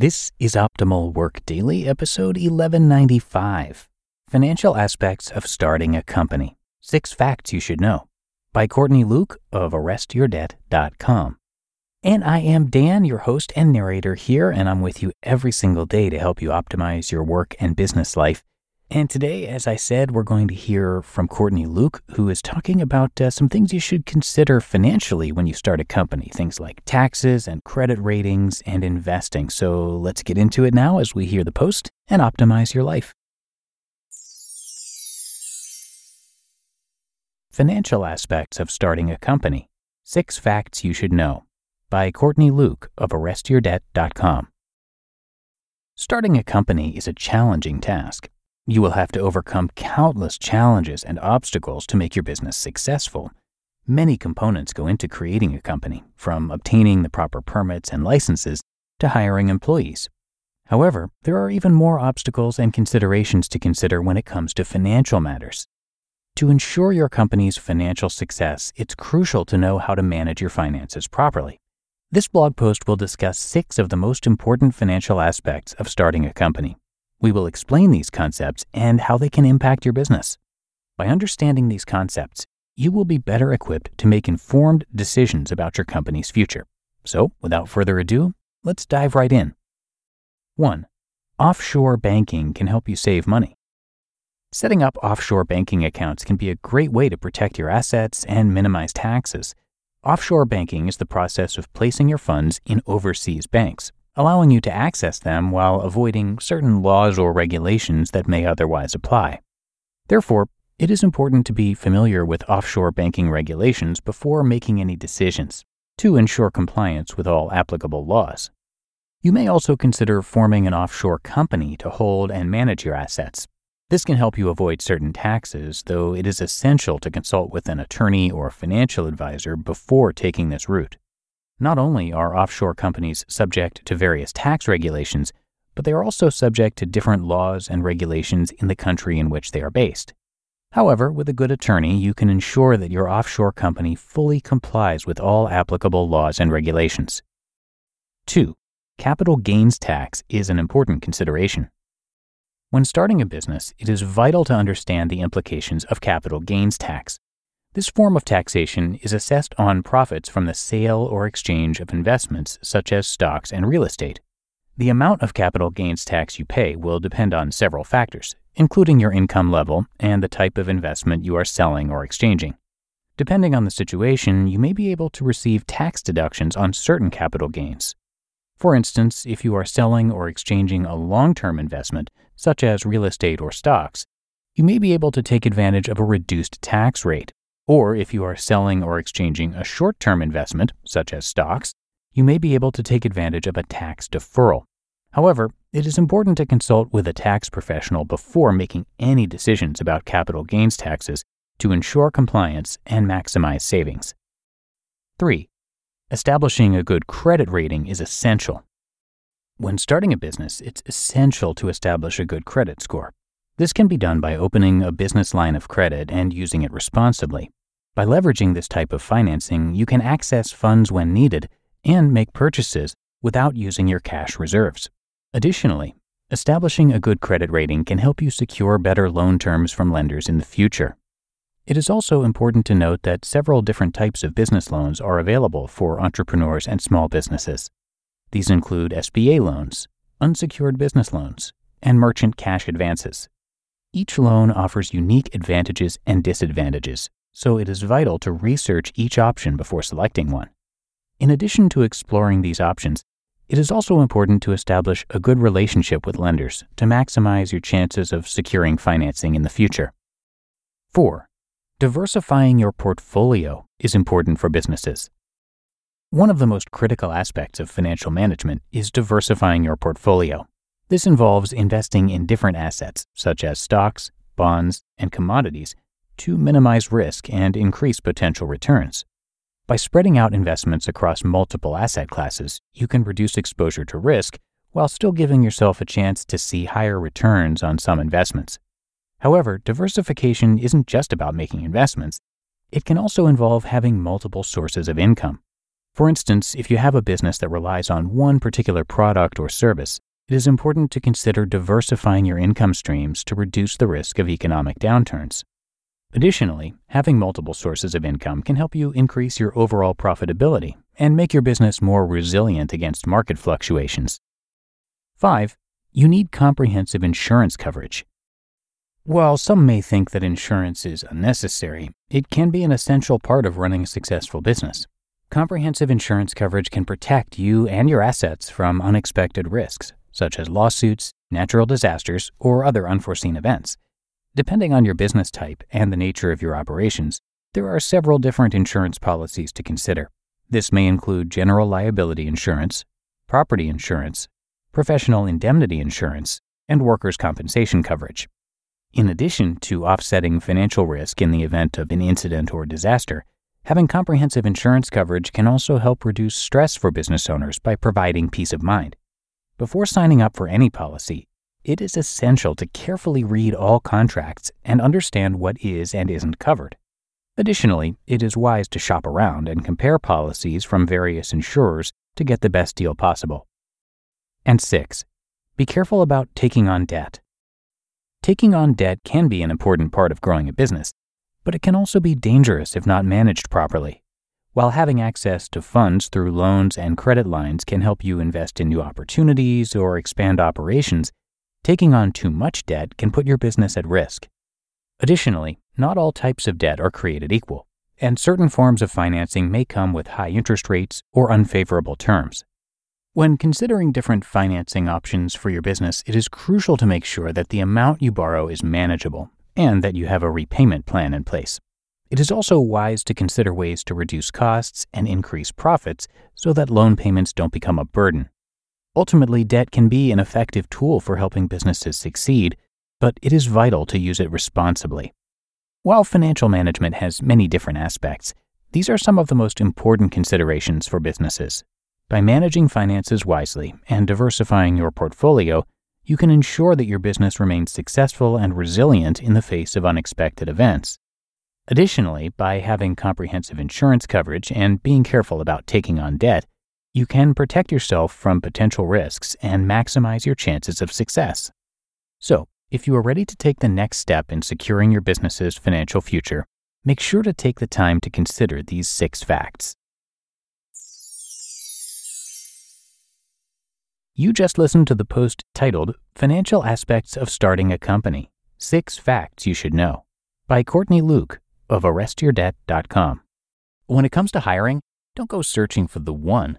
This is Optimal Work Daily, episode 1195 Financial Aspects of Starting a Company Six Facts You Should Know by Courtney Luke of ArrestYourDebt.com. And I am Dan, your host and narrator here, and I'm with you every single day to help you optimize your work and business life. And today, as I said, we're going to hear from Courtney Luke, who is talking about uh, some things you should consider financially when you start a company, things like taxes and credit ratings and investing. So let's get into it now as we hear the post and optimize your life. Financial Aspects of Starting a Company Six Facts You Should Know by Courtney Luke of ArrestYourDebt.com. Starting a company is a challenging task. You will have to overcome countless challenges and obstacles to make your business successful. Many components go into creating a company, from obtaining the proper permits and licenses to hiring employees. However, there are even more obstacles and considerations to consider when it comes to financial matters. To ensure your company's financial success, it's crucial to know how to manage your finances properly. This blog post will discuss six of the most important financial aspects of starting a company. We will explain these concepts and how they can impact your business. By understanding these concepts, you will be better equipped to make informed decisions about your company's future. So, without further ado, let's dive right in. 1. Offshore banking can help you save money. Setting up offshore banking accounts can be a great way to protect your assets and minimize taxes. Offshore banking is the process of placing your funds in overseas banks allowing you to access them while avoiding certain laws or regulations that may otherwise apply. Therefore, it is important to be familiar with offshore banking regulations before making any decisions to ensure compliance with all applicable laws. You may also consider forming an offshore company to hold and manage your assets. This can help you avoid certain taxes, though it is essential to consult with an attorney or financial advisor before taking this route. Not only are offshore companies subject to various tax regulations, but they are also subject to different laws and regulations in the country in which they are based. However, with a good attorney, you can ensure that your offshore company fully complies with all applicable laws and regulations. 2. Capital gains tax is an important consideration. When starting a business, it is vital to understand the implications of capital gains tax. This form of taxation is assessed on profits from the sale or exchange of investments such as stocks and real estate. The amount of capital gains tax you pay will depend on several factors, including your income level and the type of investment you are selling or exchanging. Depending on the situation, you may be able to receive tax deductions on certain capital gains. For instance, if you are selling or exchanging a long term investment, such as real estate or stocks, you may be able to take advantage of a reduced tax rate or if you are selling or exchanging a short term investment, such as stocks, you may be able to take advantage of a tax deferral. However, it is important to consult with a tax professional before making any decisions about capital gains taxes to ensure compliance and maximize savings. 3. Establishing a good credit rating is essential. When starting a business, it's essential to establish a good credit score. This can be done by opening a business line of credit and using it responsibly. By leveraging this type of financing, you can access funds when needed and make purchases without using your cash reserves. Additionally, establishing a good credit rating can help you secure better loan terms from lenders in the future. It is also important to note that several different types of business loans are available for entrepreneurs and small businesses. These include SBA loans, unsecured business loans, and merchant cash advances. Each loan offers unique advantages and disadvantages, so it is vital to research each option before selecting one. In addition to exploring these options, it is also important to establish a good relationship with lenders to maximize your chances of securing financing in the future. 4. Diversifying your portfolio is important for businesses. One of the most critical aspects of financial management is diversifying your portfolio. This involves investing in different assets, such as stocks, bonds, and commodities, to minimize risk and increase potential returns. By spreading out investments across multiple asset classes, you can reduce exposure to risk while still giving yourself a chance to see higher returns on some investments. However, diversification isn't just about making investments, it can also involve having multiple sources of income. For instance, if you have a business that relies on one particular product or service, it is important to consider diversifying your income streams to reduce the risk of economic downturns. Additionally, having multiple sources of income can help you increase your overall profitability and make your business more resilient against market fluctuations. 5. You need comprehensive insurance coverage. While some may think that insurance is unnecessary, it can be an essential part of running a successful business. Comprehensive insurance coverage can protect you and your assets from unexpected risks, such as lawsuits, natural disasters, or other unforeseen events. Depending on your business type and the nature of your operations, there are several different insurance policies to consider. This may include general liability insurance, property insurance, professional indemnity insurance, and workers' compensation coverage. In addition to offsetting financial risk in the event of an incident or disaster, having comprehensive insurance coverage can also help reduce stress for business owners by providing peace of mind. Before signing up for any policy, it is essential to carefully read all contracts and understand what is and isn't covered. Additionally, it is wise to shop around and compare policies from various insurers to get the best deal possible. And 6. Be careful about taking on debt. Taking on debt can be an important part of growing a business, but it can also be dangerous if not managed properly. While having access to funds through loans and credit lines can help you invest in new opportunities or expand operations, Taking on too much debt can put your business at risk. Additionally, not all types of debt are created equal, and certain forms of financing may come with high interest rates or unfavorable terms. When considering different financing options for your business, it is crucial to make sure that the amount you borrow is manageable and that you have a repayment plan in place. It is also wise to consider ways to reduce costs and increase profits so that loan payments don't become a burden. Ultimately, debt can be an effective tool for helping businesses succeed, but it is vital to use it responsibly. While financial management has many different aspects, these are some of the most important considerations for businesses. By managing finances wisely and diversifying your portfolio, you can ensure that your business remains successful and resilient in the face of unexpected events. Additionally, by having comprehensive insurance coverage and being careful about taking on debt, you can protect yourself from potential risks and maximize your chances of success. So, if you are ready to take the next step in securing your business's financial future, make sure to take the time to consider these six facts. You just listened to the post titled Financial Aspects of Starting a Company Six Facts You Should Know by Courtney Luke of ArrestYourDebt.com. When it comes to hiring, don't go searching for the one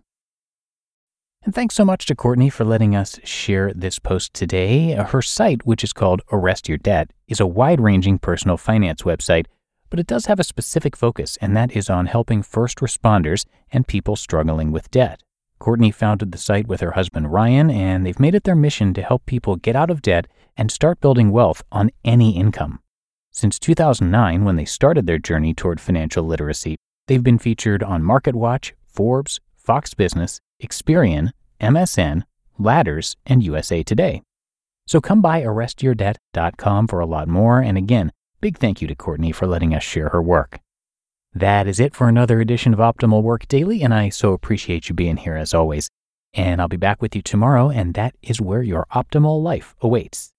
And thanks so much to Courtney for letting us share this post today. Her site, which is called Arrest Your Debt, is a wide ranging personal finance website, but it does have a specific focus, and that is on helping first responders and people struggling with debt. Courtney founded the site with her husband Ryan, and they've made it their mission to help people get out of debt and start building wealth on any income. Since 2009, when they started their journey toward financial literacy, they've been featured on MarketWatch, Forbes, Fox Business, Experian, MSN, Ladders, and USA Today. So come by arrestyourdebt.com for a lot more. And again, big thank you to Courtney for letting us share her work. That is it for another edition of Optimal Work Daily, and I so appreciate you being here as always. And I'll be back with you tomorrow, and that is where your optimal life awaits.